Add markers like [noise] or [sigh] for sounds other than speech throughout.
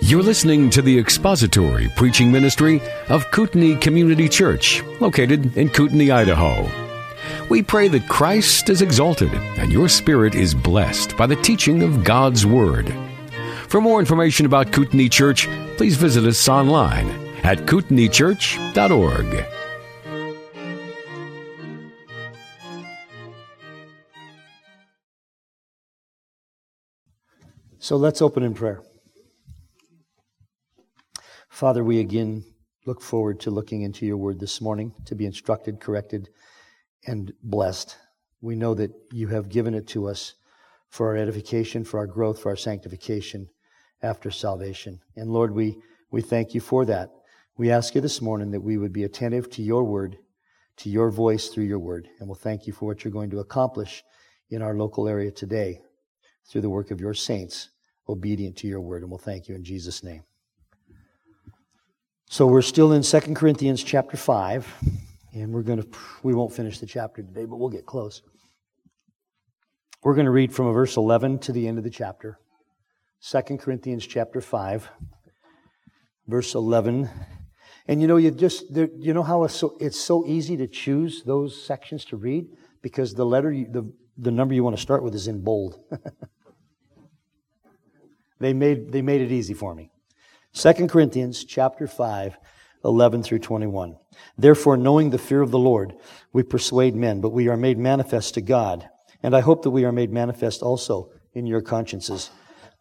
You're listening to the expository preaching ministry of Kootenai Community Church, located in Kootenai, Idaho. We pray that Christ is exalted and your spirit is blessed by the teaching of God's Word. For more information about Kootenai Church, please visit us online at kootenaichurch.org. So let's open in prayer. Father, we again look forward to looking into your word this morning to be instructed, corrected, and blessed. We know that you have given it to us for our edification, for our growth, for our sanctification after salvation. And Lord, we, we thank you for that. We ask you this morning that we would be attentive to your word, to your voice through your word. And we'll thank you for what you're going to accomplish in our local area today through the work of your saints, obedient to your word. And we'll thank you in Jesus' name. So we're still in 2 Corinthians chapter 5, and we're going to, we won't finish the chapter today, but we'll get close. We're going to read from verse 11 to the end of the chapter. 2 Corinthians chapter 5, verse 11. And you know, you just, you know how it's so, it's so easy to choose those sections to read? Because the letter, you, the, the number you want to start with is in bold. [laughs] they, made, they made it easy for me. 2 Corinthians chapter 5, 11 through 21. Therefore, knowing the fear of the Lord, we persuade men, but we are made manifest to God. And I hope that we are made manifest also in your consciences.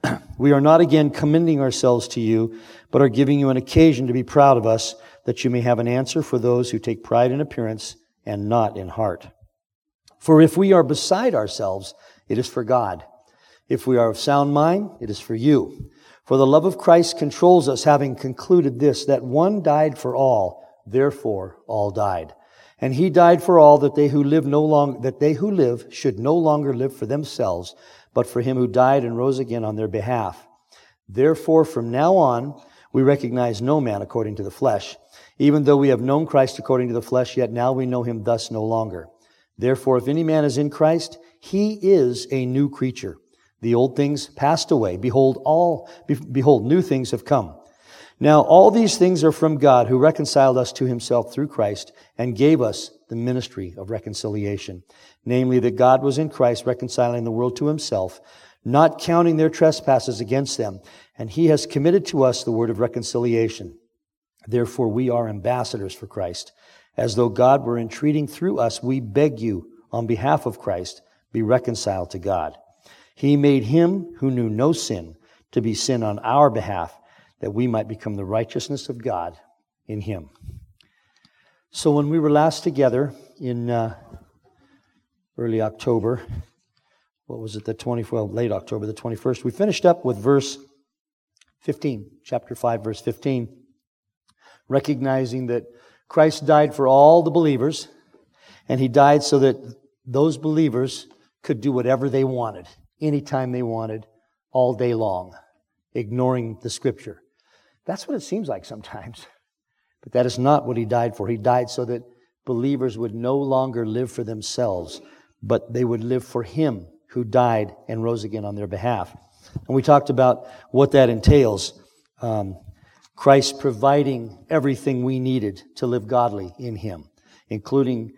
[clears throat] we are not again commending ourselves to you, but are giving you an occasion to be proud of us, that you may have an answer for those who take pride in appearance and not in heart. For if we are beside ourselves, it is for God. If we are of sound mind, it is for you. For the love of Christ controls us, having concluded this, that one died for all, therefore all died. And he died for all that they who live no long, that they who live should no longer live for themselves, but for him who died and rose again on their behalf. Therefore, from now on, we recognize no man according to the flesh. Even though we have known Christ according to the flesh, yet now we know him thus no longer. Therefore, if any man is in Christ, he is a new creature. The old things passed away. Behold, all, behold, new things have come. Now, all these things are from God who reconciled us to himself through Christ and gave us the ministry of reconciliation. Namely, that God was in Christ reconciling the world to himself, not counting their trespasses against them. And he has committed to us the word of reconciliation. Therefore, we are ambassadors for Christ. As though God were entreating through us, we beg you, on behalf of Christ, be reconciled to God. He made him who knew no sin to be sin on our behalf, that we might become the righteousness of God in him. So when we were last together in uh, early October, what was it, the 20, well, late October, the 21st, we finished up with verse 15, chapter 5, verse 15, recognizing that Christ died for all the believers, and he died so that those believers could do whatever they wanted anytime they wanted, all day long, ignoring the scripture. That's what it seems like sometimes. [laughs] But that is not what he died for. He died so that believers would no longer live for themselves, but they would live for him who died and rose again on their behalf. And we talked about what that entails. Um, Christ providing everything we needed to live godly in him, including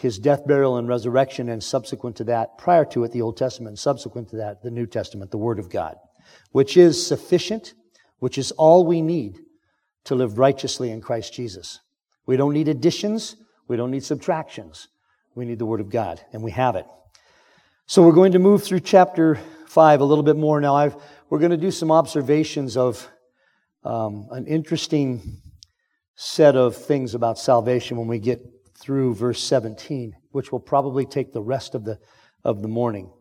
his death, burial, and resurrection, and subsequent to that, prior to it, the Old Testament, subsequent to that, the New Testament, the Word of God, which is sufficient, which is all we need to live righteously in Christ Jesus. We don't need additions, we don't need subtractions. We need the Word of God, and we have it. So we're going to move through chapter 5 a little bit more now. I've, we're going to do some observations of um, an interesting set of things about salvation when we get through verse 17, which will probably take the rest of the, of the morning.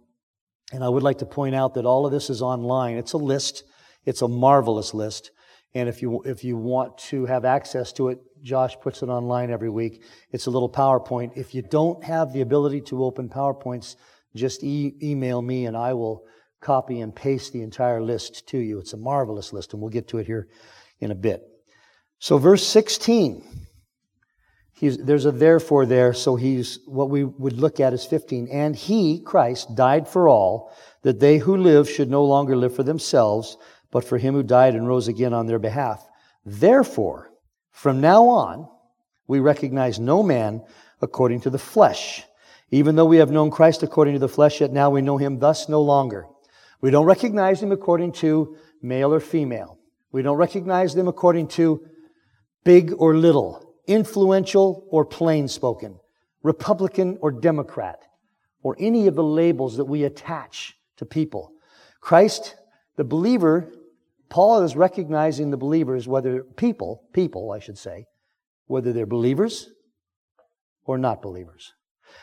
And I would like to point out that all of this is online. It's a list. It's a marvelous list. And if you, if you want to have access to it, Josh puts it online every week. It's a little PowerPoint. If you don't have the ability to open PowerPoints, just e- email me and I will copy and paste the entire list to you. It's a marvelous list, and we'll get to it here in a bit. So, verse 16 He's, there's a therefore there, so he's, what we would look at is 15. And he, Christ, died for all, that they who live should no longer live for themselves, but for him who died and rose again on their behalf. Therefore, from now on, we recognize no man according to the flesh. Even though we have known Christ according to the flesh, yet now we know him thus no longer. We don't recognize him according to male or female. We don't recognize them according to big or little, influential or plain spoken, Republican or Democrat, or any of the labels that we attach to people. Christ, the believer, Paul is recognizing the believers, whether people, people, I should say, whether they're believers or not believers.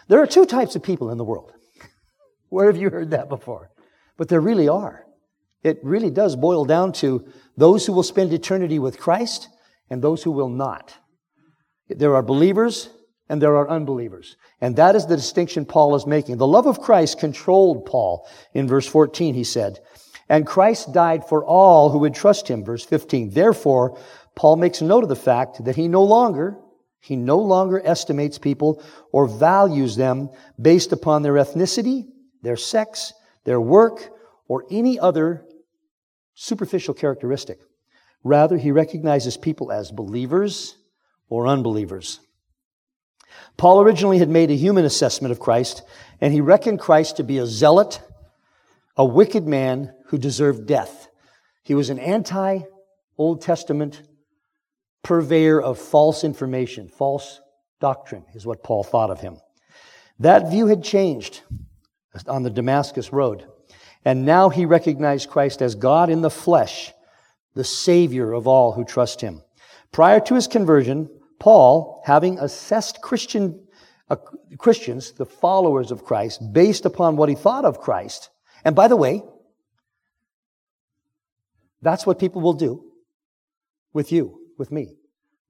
There are two types of people in the world. [laughs] Where have you heard that before? But there really are. It really does boil down to those who will spend eternity with Christ and those who will not. There are believers and there are unbelievers. And that is the distinction Paul is making. The love of Christ controlled Paul. In verse 14, he said, And Christ died for all who would trust him. Verse 15. Therefore, Paul makes note of the fact that he no longer, he no longer estimates people or values them based upon their ethnicity, their sex, their work, or any other superficial characteristic. Rather, he recognizes people as believers or unbelievers. Paul originally had made a human assessment of Christ, and he reckoned Christ to be a zealot, a wicked man who deserved death. He was an anti Old Testament purveyor of false information, false doctrine, is what Paul thought of him. That view had changed on the Damascus Road. And now he recognized Christ as God in the flesh, the Savior of all who trust him. Prior to his conversion, Paul, having assessed Christian, uh, Christians, the followers of Christ, based upon what he thought of Christ, and by the way, that's what people will do with you with me.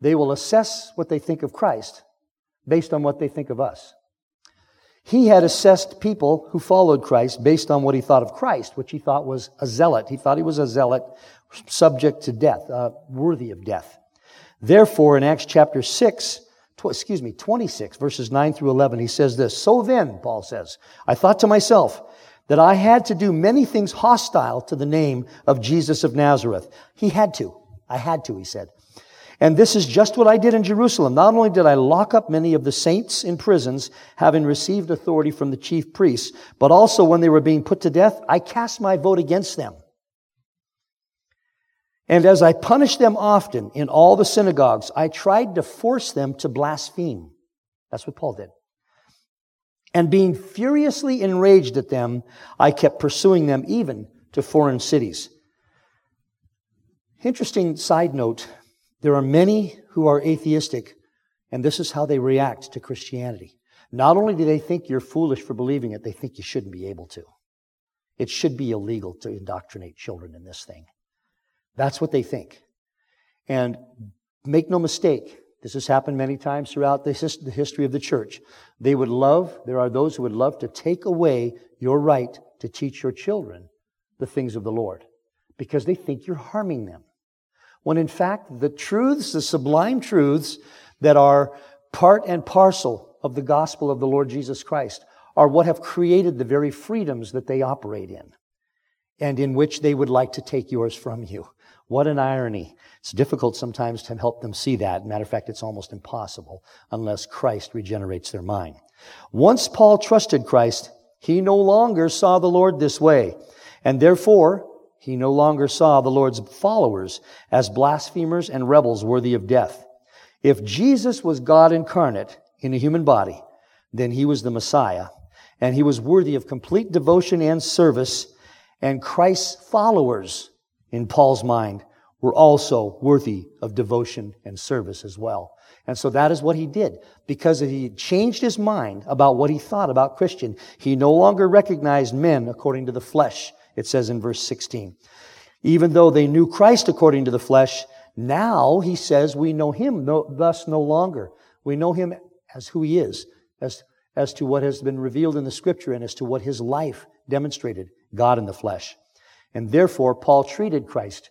They will assess what they think of Christ based on what they think of us. He had assessed people who followed Christ based on what he thought of Christ, which he thought was a zealot. He thought he was a zealot subject to death, uh, worthy of death. Therefore, in Acts chapter 6, tw- excuse me, 26, verses 9 through 11, he says this So then, Paul says, I thought to myself that I had to do many things hostile to the name of Jesus of Nazareth. He had to. I had to, he said. And this is just what I did in Jerusalem. Not only did I lock up many of the saints in prisons, having received authority from the chief priests, but also when they were being put to death, I cast my vote against them. And as I punished them often in all the synagogues, I tried to force them to blaspheme. That's what Paul did. And being furiously enraged at them, I kept pursuing them even to foreign cities. Interesting side note there are many who are atheistic, and this is how they react to Christianity. Not only do they think you're foolish for believing it, they think you shouldn't be able to. It should be illegal to indoctrinate children in this thing. That's what they think. And make no mistake, this has happened many times throughout the, history of the church. They would love, there are those who would love to take away your right to teach your children the things of the Lord because they think you're harming them when in fact the truths, the sublime truths that are part and parcel of the gospel of the Lord Jesus Christ are what have created the very freedoms that they operate in and in which they would like to take yours from you. What an irony. It's difficult sometimes to help them see that. Matter of fact, it's almost impossible unless Christ regenerates their mind. Once Paul trusted Christ, he no longer saw the Lord this way. And therefore, he no longer saw the Lord's followers as blasphemers and rebels worthy of death. If Jesus was God incarnate in a human body, then he was the Messiah, and he was worthy of complete devotion and service, and Christ's followers, in Paul's mind, were also worthy of devotion and service as well. And so that is what he did. Because he changed his mind about what he thought about Christian, he no longer recognized men according to the flesh it says in verse 16. Even though they knew Christ according to the flesh, now he says we know him no, thus no longer. We know him as who he is, as, as to what has been revealed in the scripture and as to what his life demonstrated, God in the flesh. And therefore, Paul treated Christ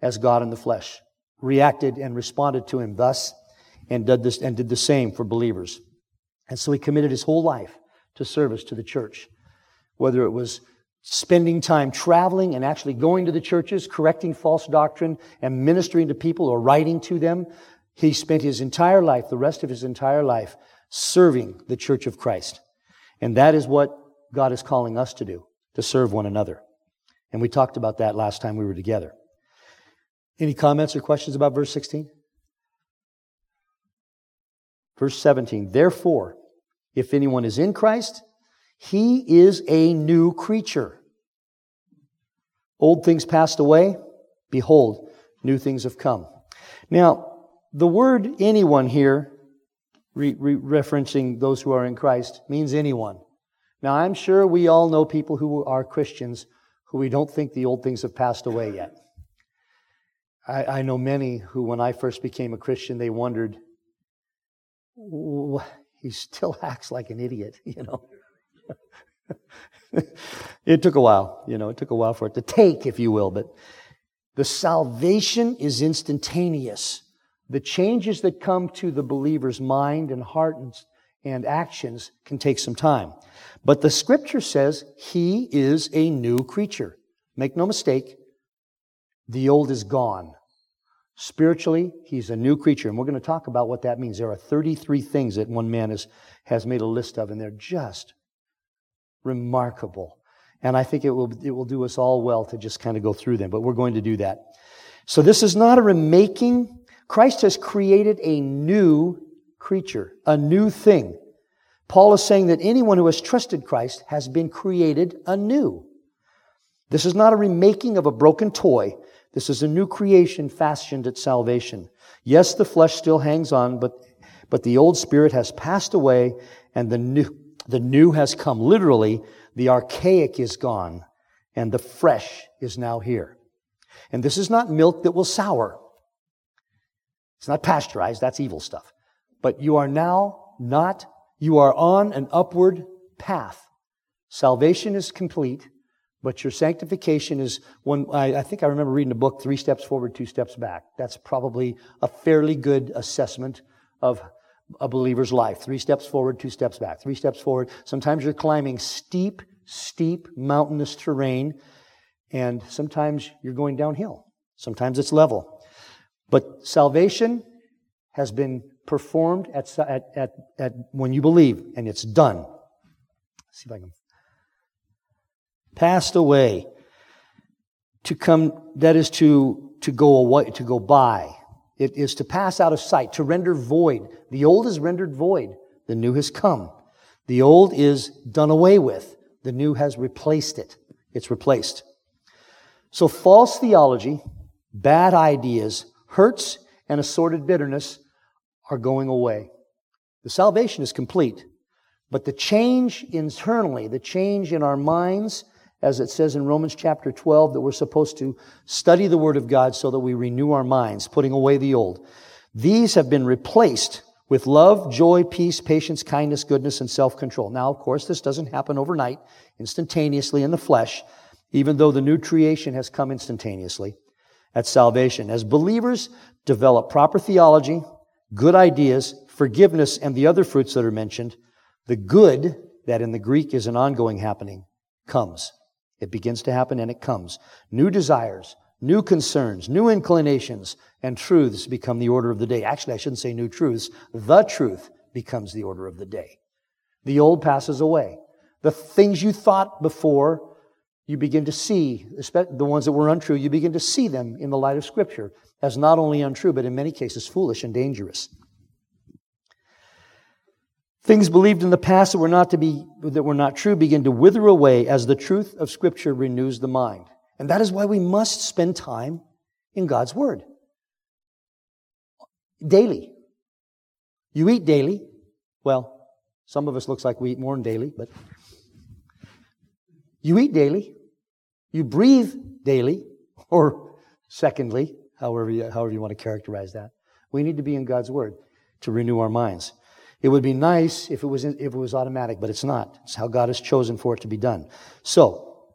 as God in the flesh, reacted and responded to him thus, and did, this, and did the same for believers. And so he committed his whole life to service to the church, whether it was spending time traveling and actually going to the churches, correcting false doctrine and ministering to people or writing to them. He spent his entire life, the rest of his entire life, serving the church of Christ. And that is what God is calling us to do, to serve one another. And we talked about that last time we were together. Any comments or questions about verse 16? Verse 17. Therefore, if anyone is in Christ, he is a new creature. Old things passed away. Behold, new things have come. Now, the word anyone here, re- re- referencing those who are in Christ, means anyone. Now, I'm sure we all know people who are Christians who we don't think the old things have passed away yet. I, I know many who, when I first became a Christian, they wondered, he still [laughs] acts like an idiot, [laughs] you know. [laughs] it took a while, you know, it took a while for it to take, if you will, but the salvation is instantaneous. The changes that come to the believer's mind and heart and, and actions can take some time. But the scripture says he is a new creature. Make no mistake, the old is gone. Spiritually, he's a new creature. And we're going to talk about what that means. There are 33 things that one man has, has made a list of, and they're just remarkable. And I think it will, it will do us all well to just kind of go through them, but we're going to do that. So this is not a remaking. Christ has created a new creature, a new thing. Paul is saying that anyone who has trusted Christ has been created anew. This is not a remaking of a broken toy. This is a new creation fashioned at salvation. Yes, the flesh still hangs on, but, but the old spirit has passed away and the new, the new has come. Literally, the archaic is gone and the fresh is now here. And this is not milk that will sour. It's not pasteurized. That's evil stuff. But you are now not, you are on an upward path. Salvation is complete, but your sanctification is one, I, I think I remember reading a book, Three Steps Forward, Two Steps Back. That's probably a fairly good assessment of a believer's life. Three steps forward, two steps back. Three steps forward. Sometimes you're climbing steep, steep mountainous terrain, and sometimes you're going downhill. Sometimes it's level. But salvation has been performed at, at, at, at when you believe, and it's done. Let's see if I can. Passed away. To come, that is to, to go away, to go by. It is to pass out of sight, to render void. The old is rendered void. The new has come. The old is done away with. The new has replaced it. It's replaced. So false theology, bad ideas, hurts, and assorted bitterness are going away. The salvation is complete. But the change internally, the change in our minds, as it says in Romans chapter 12, that we're supposed to study the Word of God so that we renew our minds, putting away the old. These have been replaced with love, joy, peace, patience, kindness, goodness, and self-control. Now, of course, this doesn't happen overnight, instantaneously in the flesh, even though the new creation has come instantaneously at salvation. As believers develop proper theology, good ideas, forgiveness, and the other fruits that are mentioned, the good, that in the Greek is an ongoing happening, comes. It begins to happen and it comes. New desires, new concerns, new inclinations, and truths become the order of the day. Actually, I shouldn't say new truths. The truth becomes the order of the day. The old passes away. The things you thought before, you begin to see, the ones that were untrue, you begin to see them in the light of Scripture as not only untrue, but in many cases foolish and dangerous. Things believed in the past that were not to be, that were not true begin to wither away as the truth of scripture renews the mind. And that is why we must spend time in God's Word. Daily. You eat daily. Well, some of us looks like we eat more than daily, but you eat daily. You breathe daily. Or secondly, however you, however you want to characterize that. We need to be in God's Word to renew our minds. It would be nice if it was, if it was automatic, but it's not. It's how God has chosen for it to be done. So,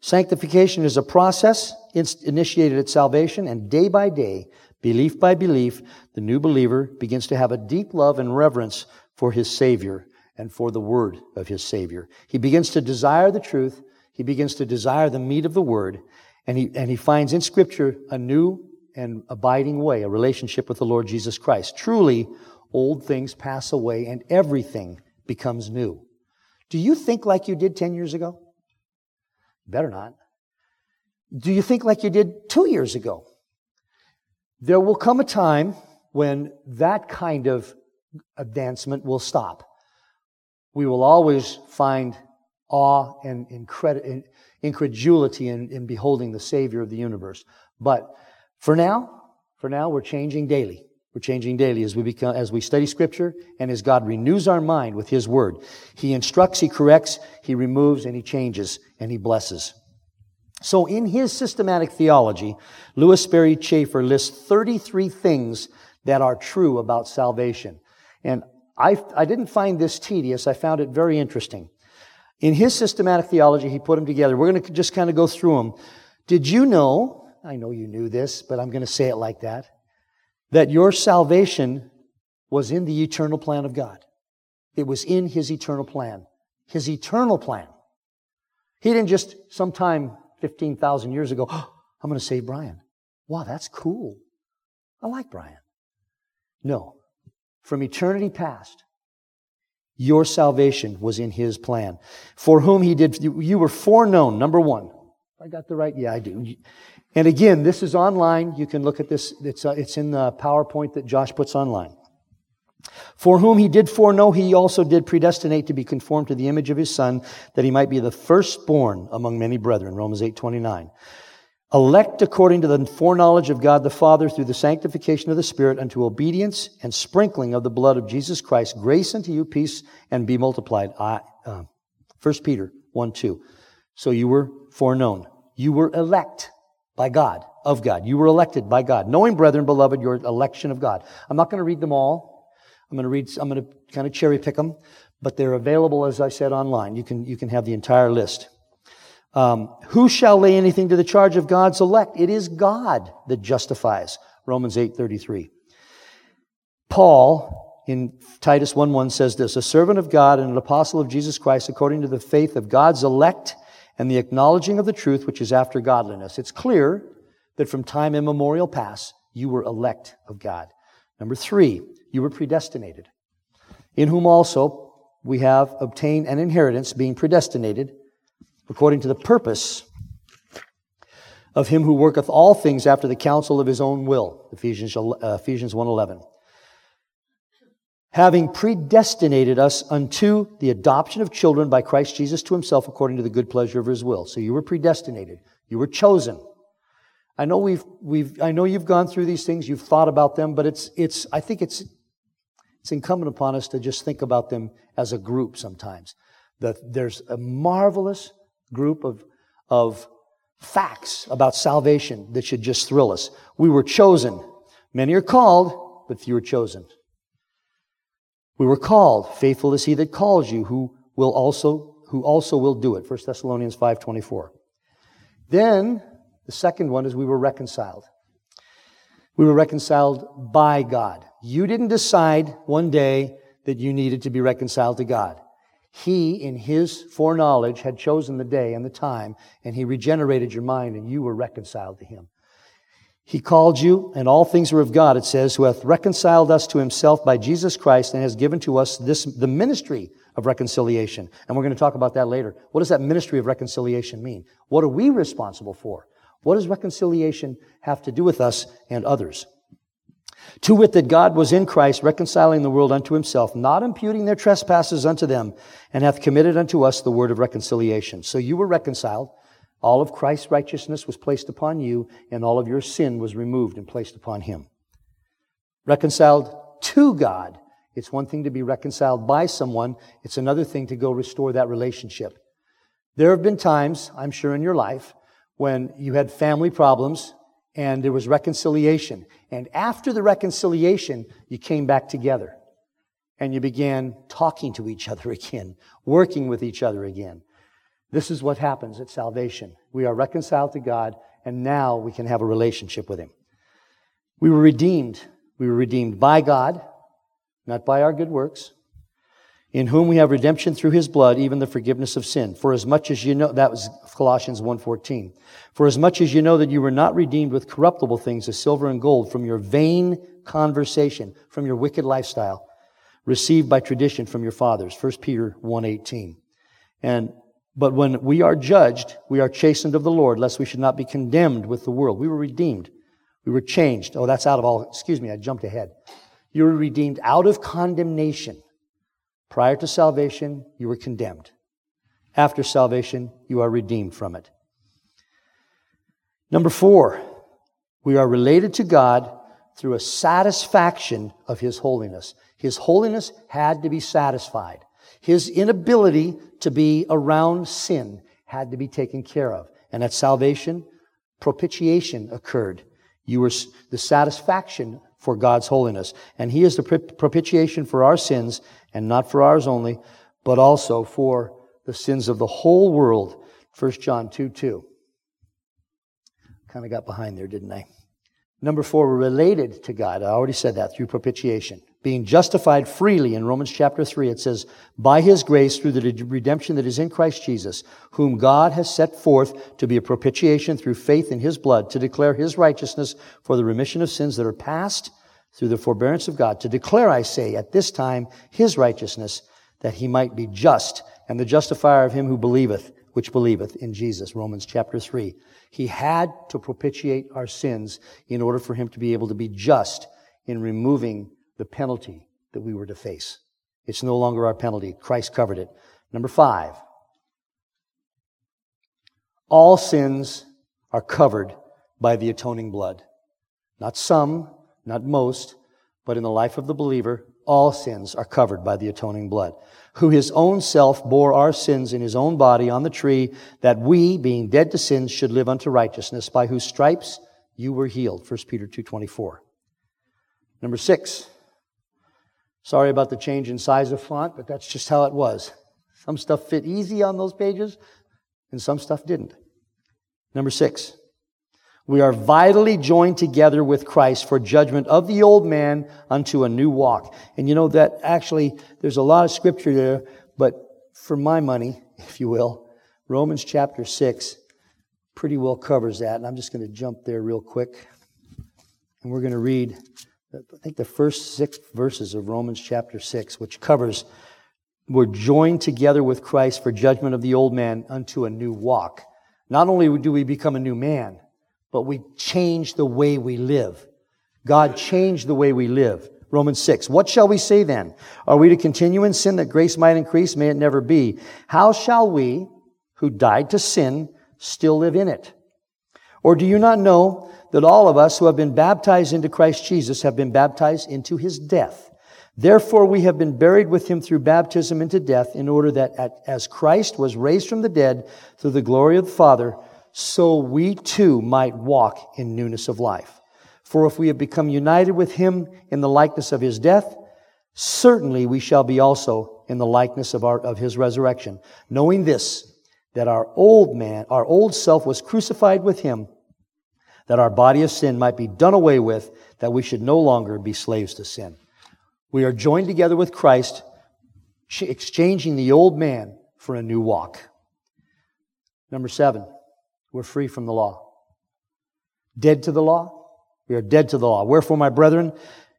sanctification is a process initiated at salvation, and day by day, belief by belief, the new believer begins to have a deep love and reverence for his Savior and for the word of his Savior. He begins to desire the truth. He begins to desire the meat of the word. And he, and he finds in Scripture a new and abiding way, a relationship with the Lord Jesus Christ. Truly, old things pass away and everything becomes new. Do you think like you did 10 years ago? Better not. Do you think like you did two years ago? There will come a time when that kind of advancement will stop. We will always find awe and incredulity in, in beholding the Savior of the universe. But for now, for now, we're changing daily. We're changing daily as we become, as we study scripture and as God renews our mind with His word. He instructs, He corrects, He removes, and He changes, and He blesses. So in his systematic theology, Lewis Sperry Chafer lists 33 things that are true about salvation. And I, I didn't find this tedious. I found it very interesting. In his systematic theology, he put them together. We're going to just kind of go through them. Did you know, I know you knew this, but I'm going to say it like that, that your salvation was in the eternal plan of God? It was in his eternal plan. His eternal plan. He didn't just sometime 15,000 years ago, oh, [gasps] I'm going to save Brian. Wow, that's cool. I like Brian. No. From eternity past, your salvation was in his plan. For whom he did, you were foreknown, number one. I got the right? Yeah, I do. And again, this is online. You can look at this. It's, uh, it's in the PowerPoint that Josh puts online. For whom he did foreknow, he also did predestinate to be conformed to the image of his son, that he might be the firstborn among many brethren. Romans 8 29. Elect according to the foreknowledge of God the Father through the sanctification of the Spirit unto obedience and sprinkling of the blood of Jesus Christ. Grace unto you, peace, and be multiplied. I, uh, 1 Peter 1 2. So you were foreknown. You were elect by God, of God. You were elected by God. Knowing, brethren, beloved, your election of God. I'm not going to read them all. I'm going to read, I'm going to kind of cherry pick them, but they're available, as I said, online. You can, you can have the entire list. Um, who shall lay anything to the charge of God's elect? It is God that justifies. Romans 8:33. Paul in Titus 1:1 says this, a servant of God and an apostle of Jesus Christ according to the faith of God's elect and the acknowledging of the truth which is after godliness. It's clear that from time immemorial past you were elect of God. Number 3, you were predestinated, in whom also we have obtained an inheritance being predestinated according to the purpose of him who worketh all things after the counsel of his own will. Ephesians, uh, Ephesians 1.11. Having predestinated us unto the adoption of children by Christ Jesus to himself according to the good pleasure of his will. So you were predestinated. You were chosen. I know we've, we've, I know you've gone through these things, you've thought about them, but it's, it's, I think it's, it's incumbent upon us to just think about them as a group sometimes. That there's a marvelous group of, of facts about salvation that should just thrill us. We were chosen. Many are called, but few are chosen. We were called. Faithful is he that calls you, who will also, who also will do it. 1 Thessalonians 5.24. Then, the second one is we were reconciled. We were reconciled by God. You didn't decide one day that you needed to be reconciled to God. He, in His foreknowledge, had chosen the day and the time, and He regenerated your mind, and you were reconciled to Him. He called you, and all things are of God, it says, who hath reconciled us to Himself by Jesus Christ, and has given to us this, the ministry of reconciliation. And we're going to talk about that later. What does that ministry of reconciliation mean? What are we responsible for? What does reconciliation have to do with us and others? To wit, that God was in Christ reconciling the world unto himself, not imputing their trespasses unto them, and hath committed unto us the word of reconciliation. So you were reconciled. All of Christ's righteousness was placed upon you, and all of your sin was removed and placed upon him. Reconciled to God. It's one thing to be reconciled by someone, it's another thing to go restore that relationship. There have been times, I'm sure, in your life when you had family problems and there was reconciliation. And after the reconciliation, you came back together and you began talking to each [laughs] other again, working with each other again. This is what happens at salvation. We are reconciled to God, and now we can have a relationship with Him. We were redeemed. We were redeemed by God, not by our good works. In whom we have redemption through his blood, even the forgiveness of sin. For as much as you know, that was Colossians 1.14. For as much as you know that you were not redeemed with corruptible things as silver and gold from your vain conversation, from your wicked lifestyle, received by tradition from your fathers. 1 Peter 1.18. And, but when we are judged, we are chastened of the Lord, lest we should not be condemned with the world. We were redeemed. We were changed. Oh, that's out of all, excuse me, I jumped ahead. You were redeemed out of condemnation Prior to salvation, you were condemned. After salvation, you are redeemed from it. Number four, we are related to God through a satisfaction of His holiness. His holiness had to be satisfied. His inability to be around sin had to be taken care of. And at salvation, propitiation occurred. You were the satisfaction for God's holiness. And He is the propitiation for our sins, and not for ours only, but also for the sins of the whole world. 1 John 2 2. Kind of got behind there, didn't I? Number four, we're related to God. I already said that through propitiation. Being justified freely in Romans chapter 3, it says, by his grace through the redemption that is in Christ Jesus, whom God has set forth to be a propitiation through faith in his blood, to declare his righteousness for the remission of sins that are past through the forbearance of God, to declare, I say, at this time his righteousness, that he might be just and the justifier of him who believeth, which believeth in Jesus. Romans chapter 3. He had to propitiate our sins in order for him to be able to be just in removing the penalty that we were to face. It's no longer our penalty. Christ covered it. Number five. All sins are covered by the atoning blood. Not some, not most, but in the life of the believer, all sins are covered by the atoning blood, who his own self bore our sins in his own body on the tree, that we, being dead to sins, should live unto righteousness, by whose stripes you were healed. 1 Peter 2.24. Number six. Sorry about the change in size of font, but that's just how it was. Some stuff fit easy on those pages, and some stuff didn't. Number six. We are vitally joined together with Christ for judgment of the old man unto a new walk. And you know that actually, there's a lot of scripture there, but for my money, [laughs] if you will, Romans chapter 6 pretty well covers that. And I'm just going to jump there real quick. And we're going to read, I think, the first six verses of Romans chapter 6, which covers we're joined together with Christ for judgment of the old man unto a new walk. Not only do we become a new man, but we change the way we live. God changed the way we live. Romans 6. What shall we say then? Are we to continue in sin that grace might increase? May it never be. How shall we, who died to sin, still live in it? Or do you not know that all of us who have been baptized into Christ Jesus have been baptized into his death? Therefore, we have been buried with him through baptism into death, in order that as Christ was raised from the dead through the glory of the Father, so we too might walk in newness of life. For if we have become united with him in the likeness of his death, certainly we shall be also in the likeness of, our, of his resurrection. Knowing this, that our old man, our old self was crucified with him, that our body of sin might be done away with, that we should no longer be slaves to sin. We are joined together with Christ, exchanging the old man for a new walk. Number seven. We're free from the law. Dead to the law? We are dead to the law. Wherefore, my brethren,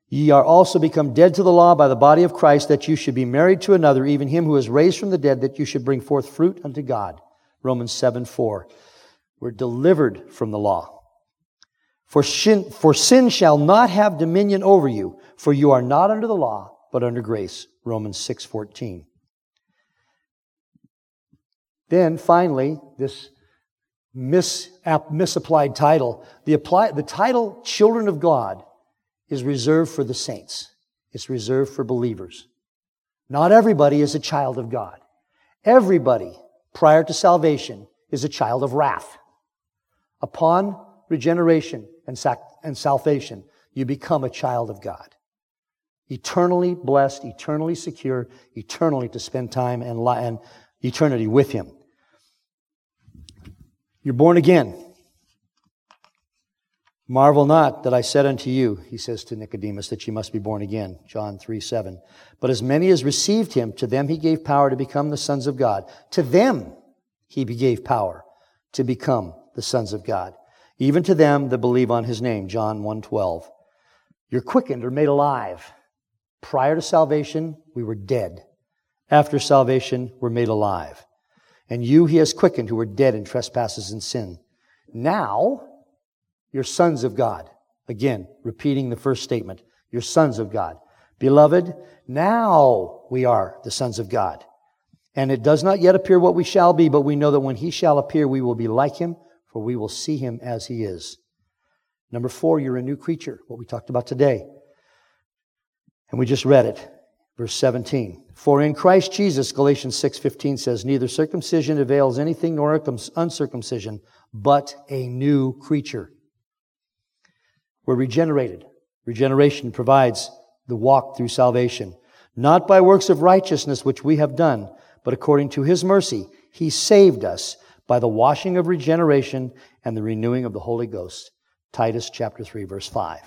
ye are also become dead to the law by the body of Christ, that you should be married to another, even him who is raised from the dead, that you should bring forth fruit unto God. Romans 7 4. We're delivered from the law. For sin, for sin shall not have dominion over you, for you are not under the law, but under grace. Romans 6 14. Then finally, this mis- misapplied title. The, apply, the title Children of God is reserved for the saints. It's reserved for believers. Not everybody is a child of God. Everybody, prior to salvation, is a child of wrath. Upon regeneration and, sac- and salvation, you become a child of God. Eternally blessed, eternally secure, eternally to spend time and, li- and eternity with Him. You're born again. Marvel not that I said unto you, he says to Nicodemus, that you must be born again. John 3 7. But as many as received him, to them he gave power to become the sons of God. To them he gave power to become the sons of God. Even to them that believe on his name. John 1 12. You're quickened or made alive. Prior to salvation, we were dead. After salvation, we're made alive. And you he has quickened who were dead in trespasses and sin. Now, you're sons of God. Again, repeating the first statement. You're sons of God. Beloved, now we are the sons of God. And it does not yet appear what we shall be, but we know that when he shall appear, we will be like him, for we will see him as he is. Number four, you're a new creature, what we talked about today. And we just read it. Verse 17. For in Christ Jesus, Galatians 6:15 says, neither circumcision avails anything nor uncircumcision, but a new creature. We're regenerated. Regeneration provides the walk through salvation, not by works of righteousness which we have done, but according to his mercy, he saved us by the washing of regeneration and the renewing of the Holy Ghost. Titus chapter 3 verse 5.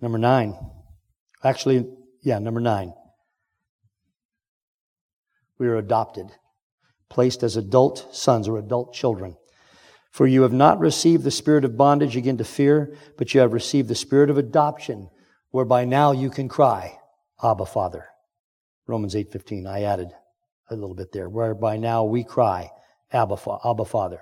Number 9. Actually, yeah, number 9. We are adopted, placed as adult sons or adult children. For you have not received the spirit of bondage again to fear, but you have received the spirit of adoption, whereby now you can cry, Abba, Father. Romans 8:15. I added a little bit there, whereby now we cry, Abba, Abba, Father.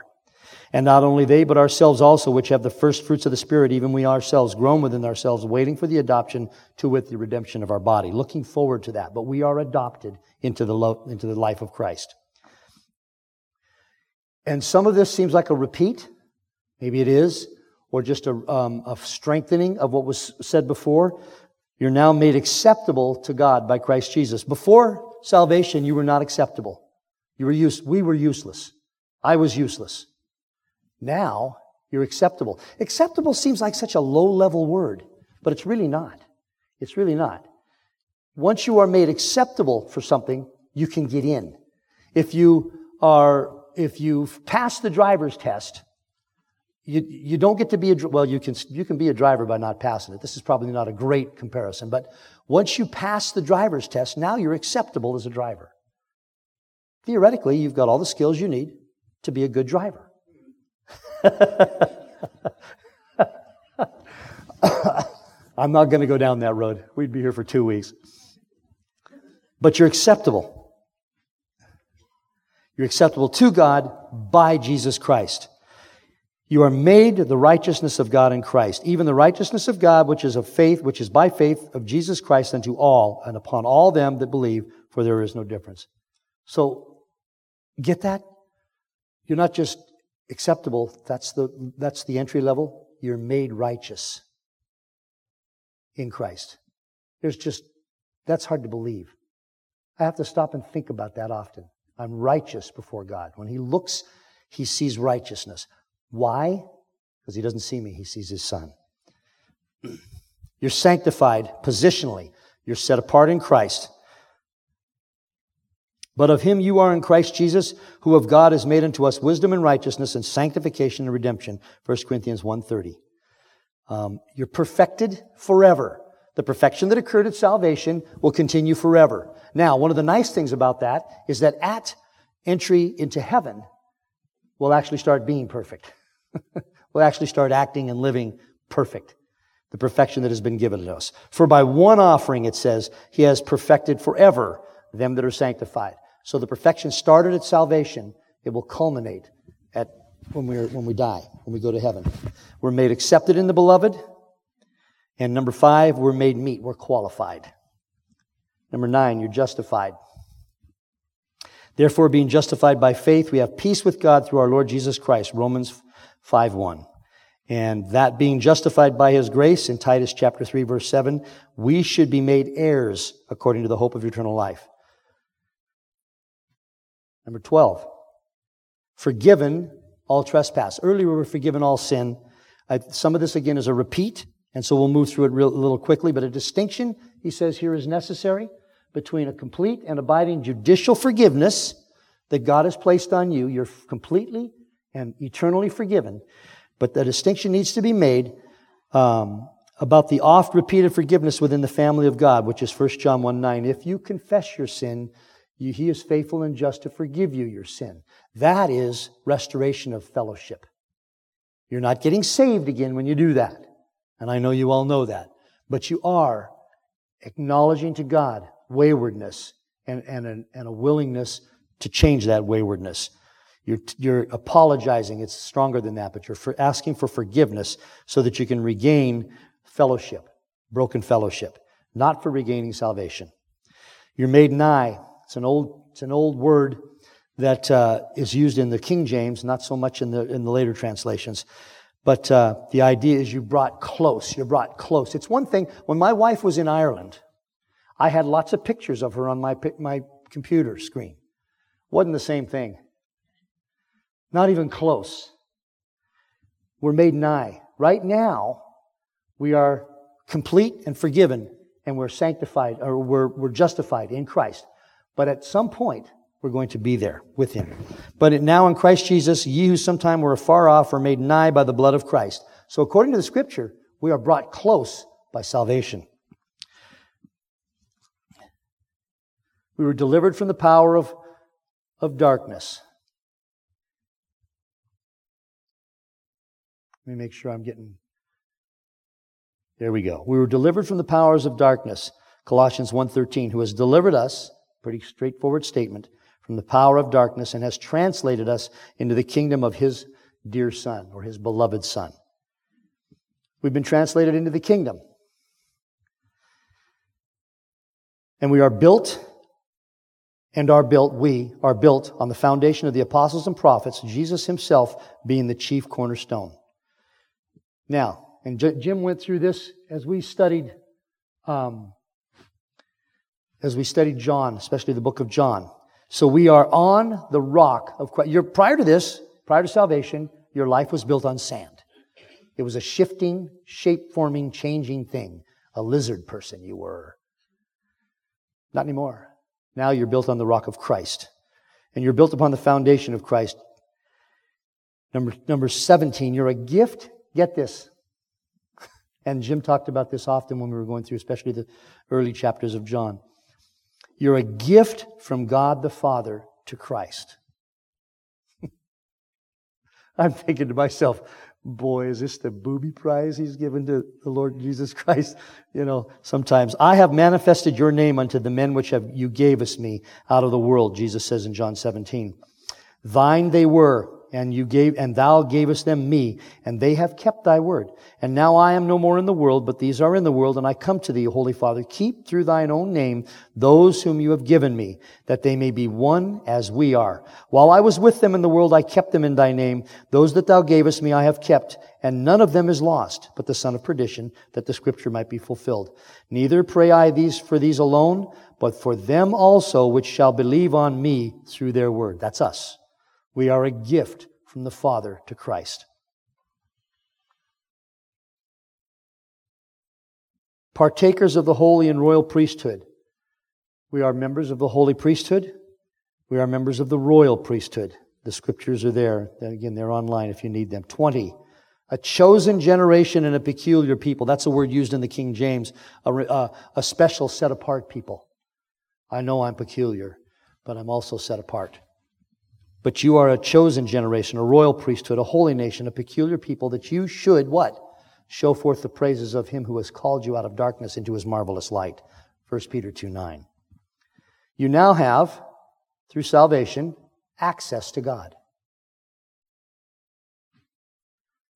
And not only they, but ourselves also, which have the first fruits of the Spirit, even we ourselves, groan within ourselves, waiting for the adoption to with the redemption of our body. Looking forward to that. But we are adopted into the, lo- into the life of Christ. And some of this seems like a repeat. Maybe it is. Or just a, um, a strengthening of what was said before. You're now made acceptable to God by Christ Jesus. Before salvation, you were not acceptable. You were use, we were useless. I was useless. Now, you're acceptable. Acceptable seems like such a low level word, but it's really not. It's really not. Once you are made acceptable for something, you can get in. If you are, if you've passed the driver's test, you, you don't get to be a, well, you can, you can be a driver by not passing it. This is probably not a great comparison, but once you pass the driver's test, now you're acceptable as a driver. Theoretically, you've got all the skills you need to be a good driver. [laughs] I'm not going to go down that road. We'd be here for two weeks. But you're acceptable. You're acceptable to God by Jesus Christ. You are made the righteousness of God in Christ, even the righteousness of God, which is of faith, which is by faith of Jesus Christ unto all, and upon all them that believe, for there is no difference. So, get that? You're not just acceptable. That's the, that's the entry level. You're made righteous in Christ. There's just, that's hard to believe. I have to stop and think about that often. I'm righteous before God. When He looks, He sees righteousness. Why? Because He doesn't see me, He sees His Son. [clears throat] You're sanctified positionally. You're set apart in Christ. But of him you are in Christ Jesus, who of God has made unto us wisdom and righteousness and sanctification and redemption. 1 Corinthians 1.30. Um, you're perfected forever. The perfection that occurred at salvation will continue forever. Now, one of the nice things about that is that at entry into heaven, we'll actually start being perfect. [laughs] we'll actually start acting and living perfect. The perfection that has been given to us. For by one offering, it says, he has perfected forever them that are sanctified. So the perfection started at salvation. It will culminate at when we when we die, when we go to heaven. We're made accepted in the beloved. And number five, we're made meet. We're qualified. Number nine, you're justified. Therefore, being justified by faith, we have peace with God through our Lord Jesus Christ. Romans 5 1. And that being justified by his grace in Titus chapter 3 verse 7, we should be made heirs according to the hope of eternal life. Number 12, forgiven all trespass. Earlier we were forgiven all sin. I, some of this again is a repeat, and so we'll move through it real, a little quickly, but a distinction, he says here, is necessary between a complete and abiding judicial forgiveness that God has placed on you. You're completely and eternally forgiven. But the distinction needs to be made um, about the oft repeated forgiveness within the family of God, which is 1 John 1 9. If you confess your sin, he is faithful and just to forgive you your sin. That is restoration of fellowship. You're not getting saved again when you do that. And I know you all know that. But you are acknowledging to God waywardness and, and, a, and a willingness to change that waywardness. You're, you're apologizing. It's stronger than that, but you're for asking for forgiveness so that you can regain fellowship, broken fellowship, not for regaining salvation. You're made nigh. It's an old, it's an old word that uh, is used in the King James, not so much in the, in the later translations. But uh, the idea is you brought close. You're brought close. It's one thing, when my wife was in Ireland, I had lots of pictures of her on my, my computer screen. Wasn't the same thing. Not even close. We're made nigh. Right now, we are complete and forgiven, and we're sanctified, or we're, we're justified in Christ. But at some point, we're going to be there with him. But now in Christ Jesus, ye who sometime were afar off are made nigh by the blood of Christ. So according to the scripture, we are brought close by salvation. We were delivered from the power of, of darkness. Let me make sure I'm getting. There we go. We were delivered from the powers of darkness. Colossians 1:13, who has delivered us, pretty straightforward statement, from the power of darkness and has translated us into the kingdom of his dear son or his beloved son. We've been translated into the kingdom. And we are built and are built, we are built on the foundation of the apostles and prophets, Jesus himself being the chief cornerstone. Now, and Jim went through this as we studied, um, as we studied John, especially the book of John. So we are on the rock of Christ. You're, prior to this, prior to salvation, your life was built on sand. It was a shifting, shape forming, changing thing. A lizard person you were. Not anymore. Now you're built on the rock of Christ. And you're built upon the foundation of Christ. Number, number 17, you're a gift. Get this. [laughs] And Jim talked about this often when we were going through, especially the early chapters of John. You're a gift from God the Father to Christ. [laughs] I'm thinking to myself, boy, is this the booby prize he's given to the Lord Jesus Christ? You know, sometimes I have manifested your name unto the men which have you gave us me out of the world, Jesus says in John 17. Thine they were, and you gave, and thou gavest them me, and they have kept thy word. And now I am no more in the world, but these are in the world, and I come to thee, Holy Father. Keep through thine own name those whom you have given me, that they may be one as we are. While I was with them in the world, I kept them in thy name. Those that thou gavest me I have kept, and none of them is lost, but the son of perdition, that the scripture might be fulfilled. Neither pray I these for these alone, but for them also which shall believe on me through their word. That's us. We are a gift from the Father to Christ. Partakers of the holy and royal priesthood. We are members of the holy priesthood. We are members of the royal priesthood. The scriptures are there. Again, they're online if you need them. 20. A chosen generation and a peculiar people. That's a word used in the King James. A, a, uh, a special set apart people. I know I'm peculiar, but I'm also set apart. But you are a chosen generation, a royal priesthood, a holy nation, a peculiar people that you should what? Show forth the praises of him who has called you out of darkness into his marvelous light. 1 Peter 2 9. You now have, through salvation, access to God.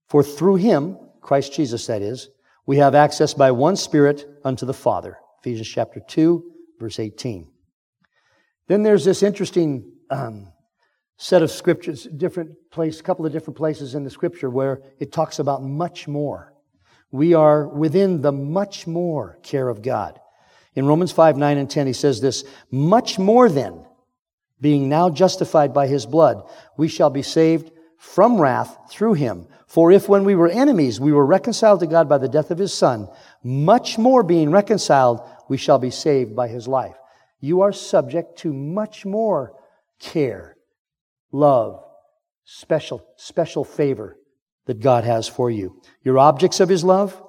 For through him, Christ Jesus that is, we have access by one Spirit unto the Father. Ephesians chapter 2, verse 18. Then there's this interesting um, set of scriptures, different place, couple of different places in the scripture where it talks about much more. We are within the much more care of God. In Romans 5, 9, and 10, he says this, much more then, being now justified by his blood, we shall be saved from wrath through him. For if when we were enemies, we were reconciled to God by the death of his son, much more being reconciled, we shall be saved by his life. You are subject to much more care love, special, special favor that God has for you. You're objects of His love.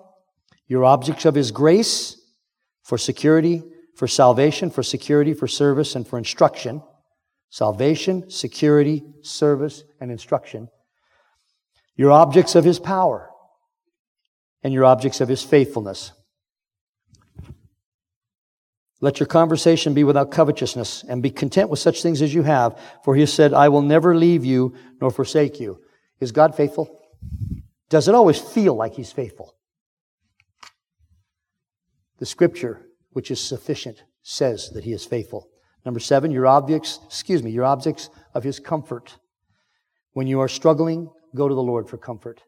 You're objects of His grace for security, for salvation, for security, for service, and for instruction. Salvation, security, service, and instruction. You're objects of His power. And you're objects of His faithfulness. Let your conversation be without covetousness, and be content with such things as you have, for he said, I will never leave you nor forsake you. Is God faithful? Does it always feel like he's faithful? The scripture, which is sufficient, says that he is faithful. Number seven, your objects, excuse me, your objects of his comfort. When you are struggling, go to the Lord for comfort.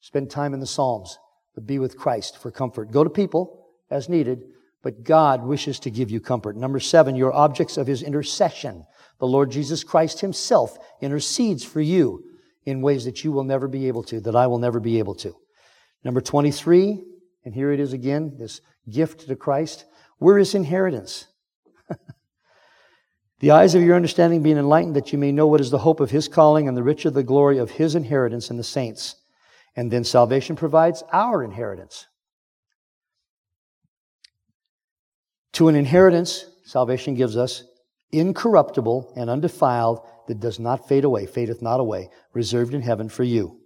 Spend time in the Psalms, but be with Christ for comfort. Go to people as needed, but God wishes to give you comfort. Number seven, you're objects of his intercession. The Lord Jesus Christ himself intercedes for you in ways that you will never be able to, that I will never be able to. Number 23, and here it is again, this gift to Christ. We're his inheritance. [laughs] the eyes of your understanding being enlightened that you may know what is the hope of his calling and the riches of the glory of his inheritance in the saints. And then salvation provides our inheritance. To an inheritance, salvation gives us incorruptible and undefiled that does not fade away, fadeth not away, reserved in heaven for you.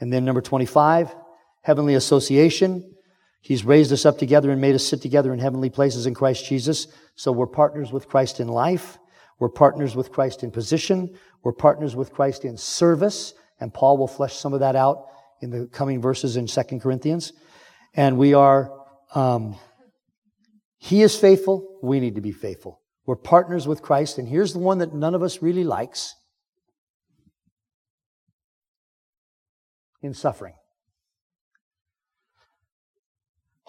And then number 25, heavenly association. He's raised us up together and made us sit together in heavenly places in Christ Jesus. So we're partners with Christ in life. We're partners with Christ in position. We're partners with Christ in service. And Paul will flesh some of that out in the coming verses in 2 Corinthians. And we are um, he is faithful. We need to be faithful. We're partners with Christ. And here's the one that none of us really likes in suffering.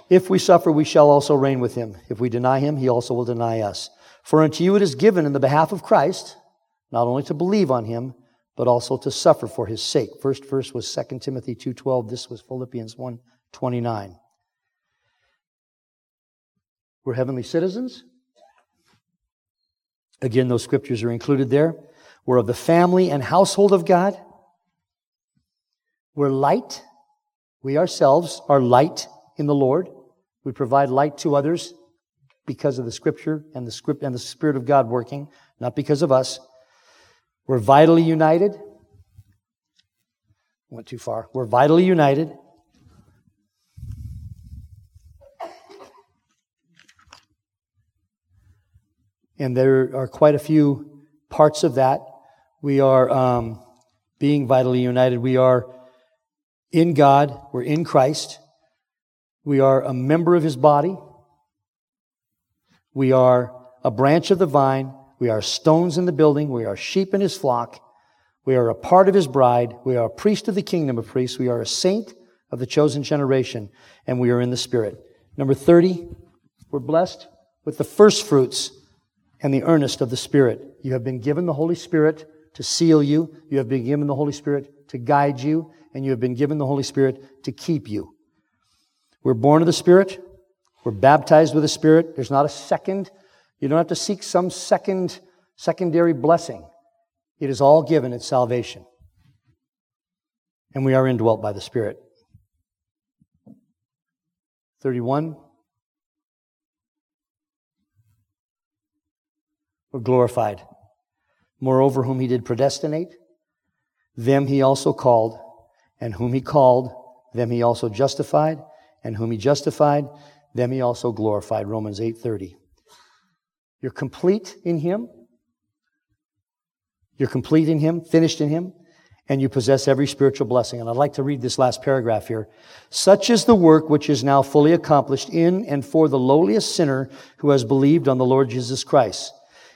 If we suffer, we shall also reign with him. If we deny him, he also will deny us. For unto you it is given in the behalf of Christ, not only to believe on him, but also to suffer for his sake. First verse was 2 Timothy 2.12. This was Philippians 1.29. We're heavenly citizens. Again, those scriptures are included there. We're of the family and household of God. We're light. We ourselves are light in the Lord. We provide light to others because of the scripture and the script and the spirit of God working, not because of us. We're vitally united. Went too far. We're vitally united. And there are quite a few parts of that. We are um, being vitally united. We are in God. We're in Christ. We are a member of His body. We are a branch of the vine. We are stones in the building. We are sheep in His flock. We are a part of His bride. We are a priest of the kingdom of priests. We are a saint of the chosen generation. And we are in the Spirit. Number 30, we're blessed with the first fruits and the earnest of the Spirit. You have been given the Holy Spirit to seal you. You have been given the Holy Spirit to guide you. And you have been given the Holy Spirit to keep you. We're born of the Spirit. We're baptized with the Spirit. There's not a second. You don't have to seek some second, secondary blessing. It is all given at salvation. And we are indwelt by the Spirit. 31. Were glorified. Moreover, whom he did predestinate, them he also called, and whom he called, them he also justified, and whom he justified, them he also glorified. Romans 8:30. You're complete in him. You're complete in him, finished in him, and you possess every spiritual blessing. And I'd like to read this last paragraph here. Such is the work which is now fully accomplished in and for the lowliest sinner who has believed on the Lord Jesus Christ.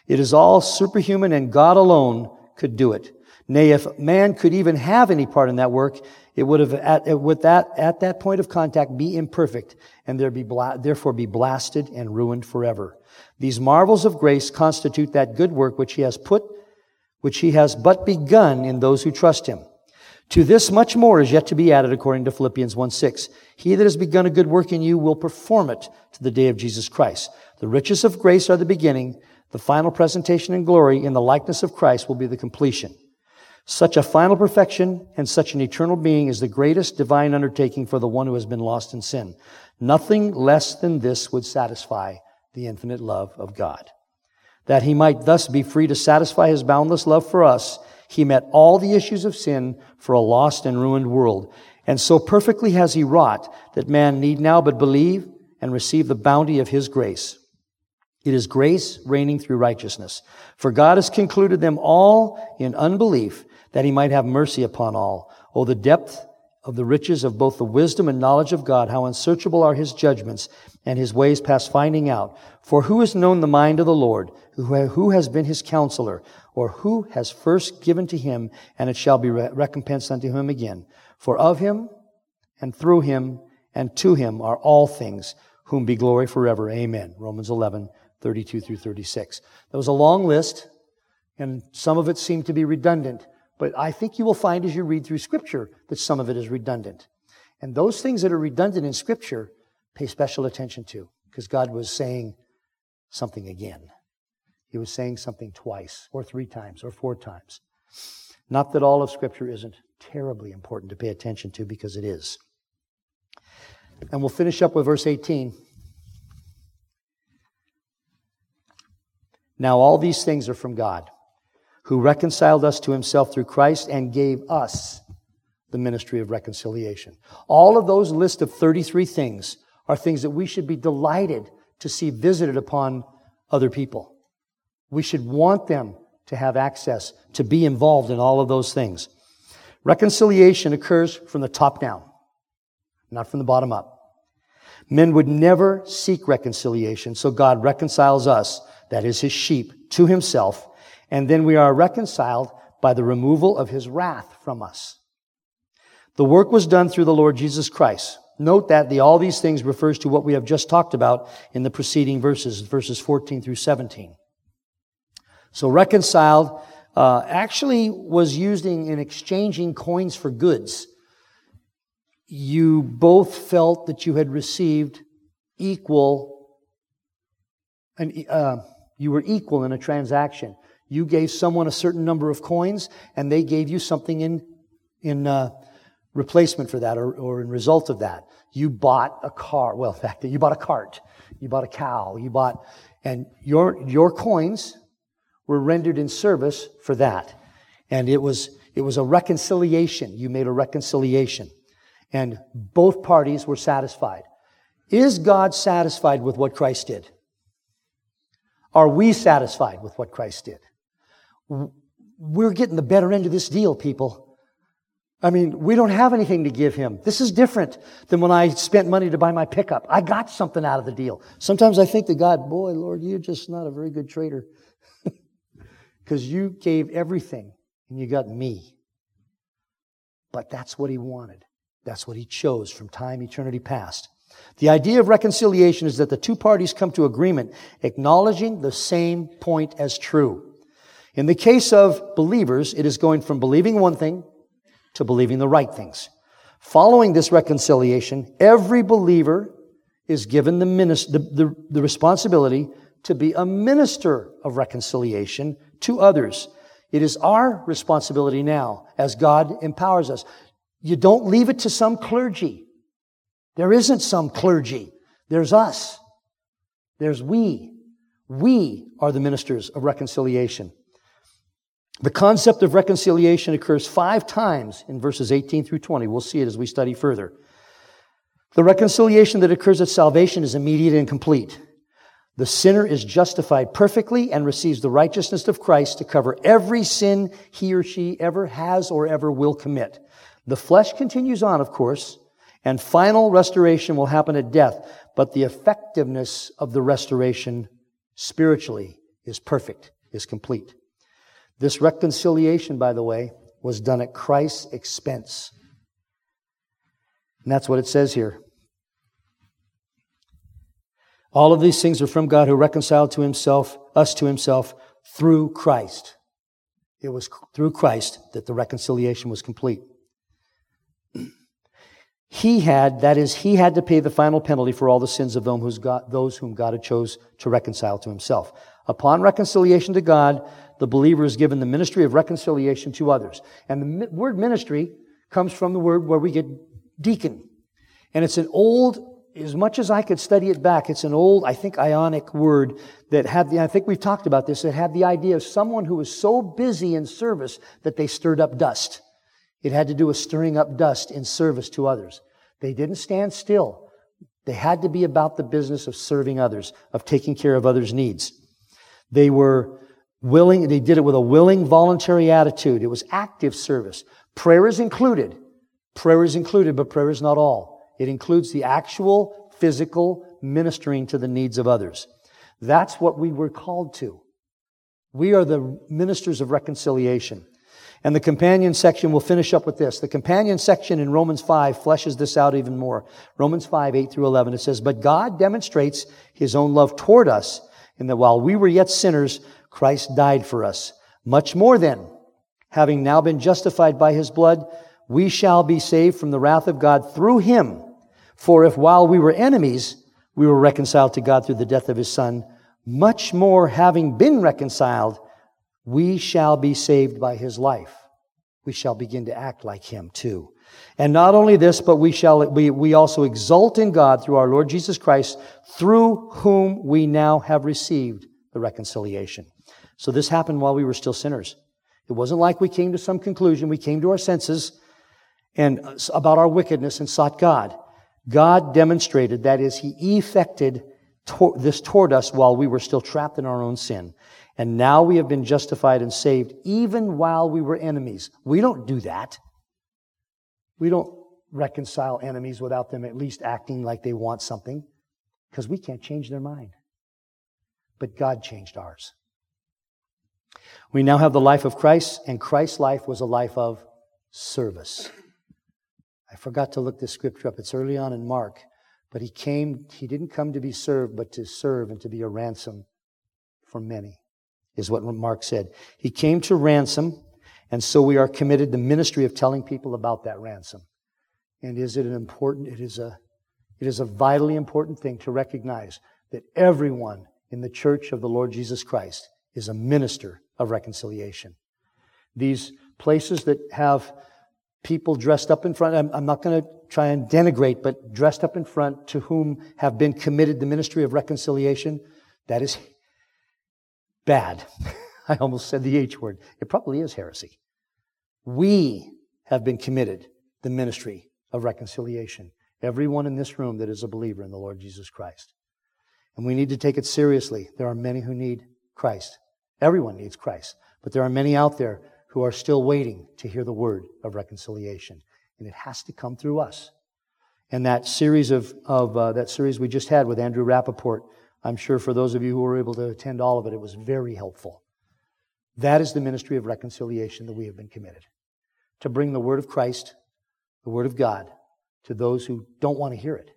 It is all superhuman and God alone could do it. Nay, if man could even have any part in that work, it would have, at, it would that, at that point of contact, be imperfect and there be bla- therefore be blasted and ruined forever. These marvels of grace constitute that good work which he has put, which he has but begun in those who trust him. To this much more is yet to be added according to Philippians 1 6. He that has begun a good work in you will perform it to the day of Jesus Christ. The riches of grace are the beginning, the final presentation in glory in the likeness of Christ will be the completion. Such a final perfection and such an eternal being is the greatest divine undertaking for the one who has been lost in sin. Nothing less than this would satisfy the infinite love of God. That he might thus be free to satisfy his boundless love for us, he met all the issues of sin for a lost and ruined world. And so perfectly has he wrought that man need now but believe and receive the bounty of his grace. It is grace reigning through righteousness. For God has concluded them all in unbelief that he might have mercy upon all. Oh, the depth of the riches of both the wisdom and knowledge of God, how unsearchable are his judgments and his ways past finding out. For who has known the mind of the Lord? Who has been his counselor? Or who has first given to him, and it shall be recompensed unto him again? For of him, and through him, and to him are all things, whom be glory forever. Amen. Romans 11, 32 through 36. That was a long list, and some of it seemed to be redundant. But I think you will find as you read through Scripture that some of it is redundant. And those things that are redundant in Scripture, pay special attention to, because God was saying something again. He was saying something twice, or three times, or four times. Not that all of Scripture isn't terribly important to pay attention to, because it is. And we'll finish up with verse 18. Now, all these things are from God who reconciled us to himself through Christ and gave us the ministry of reconciliation. All of those list of 33 things are things that we should be delighted to see visited upon other people. We should want them to have access, to be involved in all of those things. Reconciliation occurs from the top down, not from the bottom up. Men would never seek reconciliation, so God reconciles us, that is his sheep, to himself and then we are reconciled by the removal of his wrath from us. The work was done through the Lord Jesus Christ. Note that the all these things refers to what we have just talked about in the preceding verses, verses 14 through 17. So reconciled uh, actually was used in, in exchanging coins for goods. You both felt that you had received equal, and uh, you were equal in a transaction. You gave someone a certain number of coins, and they gave you something in, in uh, replacement for that or, or in result of that. You bought a car. Well, [laughs] in fact, you bought a cart. You bought a cow. You bought, and your, your coins were rendered in service for that. And it was, it was a reconciliation. You made a reconciliation. And both parties were satisfied. Is God satisfied with what Christ did? Are we satisfied with what Christ did? we're getting the better end of this deal, people. I mean, we don't have anything to give him. This is different than when I spent money to buy my pickup. I got something out of the deal. Sometimes I think to God, boy, Lord, you're just not a very good trader. [laughs] Because you gave everything and you got me. But that's what he wanted. That's what he chose from time, eternity past. The idea of reconciliation is that the two parties come to agreement, acknowledging the same point as true. In the case of believers, it is going from believing one thing to believing the right things. Following this reconciliation, every believer is given the, the, the, the responsibility to be a minister of reconciliation to others. It is our responsibility now as God empowers us. You don't leave it to some clergy. There isn't some clergy. There's us. There's we. We are the ministers of reconciliation. The concept of reconciliation occurs five times in verses 18 through 20. We'll see it as we study further. The reconciliation that occurs at salvation is immediate and complete. The sinner is justified perfectly and receives the righteousness of Christ to cover every sin he or she ever has or ever will commit. The flesh continues on, of course, and final restoration will happen at death, but the effectiveness of the restoration spiritually is perfect, is complete. This reconciliation, by the way, was done at Christ's expense. And that's what it says here. All of these things are from God who reconciled to himself, us to himself through Christ. It was through Christ that the reconciliation was complete. He had, that is, he had to pay the final penalty for all the sins of those whom God had chose to reconcile to himself. Upon reconciliation to God, the believer is given the ministry of reconciliation to others. And the word ministry comes from the word where we get deacon. And it's an old, as much as I could study it back, it's an old, I think, ionic word that had the, I think we've talked about this, it had the idea of someone who was so busy in service that they stirred up dust. It had to do with stirring up dust in service to others. They didn't stand still. They had to be about the business of serving others, of taking care of others' needs. They were willing, they did it with a willing, voluntary attitude. It was active service. Prayer is included. Prayer is included, but prayer is not all. It includes the actual physical ministering to the needs of others. That's what we were called to. We are the ministers of reconciliation. And the companion section, we'll finish up with this. The companion section in Romans 5 fleshes this out even more. Romans 5, 8 through 11, it says, But God demonstrates his own love toward us in that while we were yet sinners, Christ died for us. Much more then, having now been justified by his blood, we shall be saved from the wrath of God through him. For if while we were enemies, we were reconciled to God through the death of his son, much more having been reconciled, we shall be saved by his life. We shall begin to act like him too. And not only this, but we shall, we, we also exult in God through our Lord Jesus Christ, through whom we now have received the reconciliation. So this happened while we were still sinners. It wasn't like we came to some conclusion. We came to our senses and uh, about our wickedness and sought God. God demonstrated, that is, He effected this toward us while we were still trapped in our own sin. And now we have been justified and saved even while we were enemies. We don't do that. We don't reconcile enemies without them at least acting like they want something because we can't change their mind. But God changed ours. We now have the life of Christ, and Christ's life was a life of service. I forgot to look this scripture up. It's early on in Mark. But he came, he didn't come to be served, but to serve and to be a ransom for many is what Mark said. He came to ransom, and so we are committed to the ministry of telling people about that ransom. And is it an important, it is a, it is a vitally important thing to recognize that everyone in the church of the Lord Jesus Christ is a minister of reconciliation. These places that have people dressed up in front, I'm, I'm not going to try and denigrate, but dressed up in front to whom have been committed the ministry of reconciliation, that is bad. [laughs] I almost said the H word. It probably is heresy. We have been committed the ministry of reconciliation. Everyone in this room that is a believer in the Lord Jesus Christ. And we need to take it seriously. There are many who need Christ. Everyone needs Christ. But there are many out there who are still waiting to hear the word of reconciliation. And it has to come through us. And that series of, of uh, that series we just had with Andrew Rappaport I'm sure for those of you who were able to attend all of it, it was very helpful. That is the ministry of reconciliation that we have been committed to bring the Word of Christ, the Word of God, to those who don't want to hear it,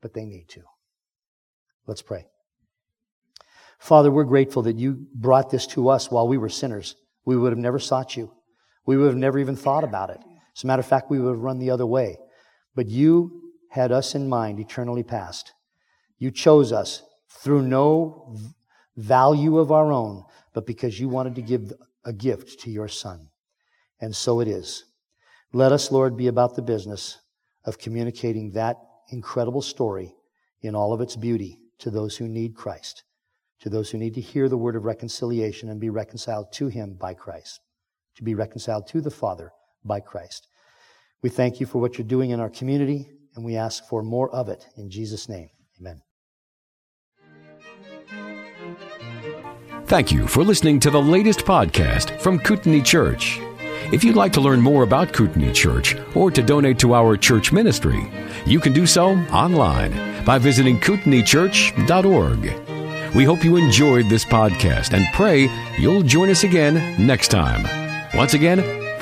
but they need to. Let's pray. Father, we're grateful that you brought this to us while we were sinners. We would have never sought you. We would have never even thought about it. As a matter of fact, we would have run the other way. But you had us in mind eternally past. You chose us through no value of our own, but because you wanted to give a gift to your Son. And so it is. Let us, Lord, be about the business of communicating that incredible story in all of its beauty to those who need Christ, to those who need to hear the word of reconciliation and be reconciled to Him by Christ, to be reconciled to the Father by Christ. We thank you for what you're doing in our community, and we ask for more of it in Jesus' name. Amen. Thank you for listening to the latest podcast from Kootenai Church. If you'd like to learn more about Kootenai Church or to donate to our church ministry, you can do so online by visiting kootenaichurch.org. We hope you enjoyed this podcast and pray you'll join us again next time. Once again,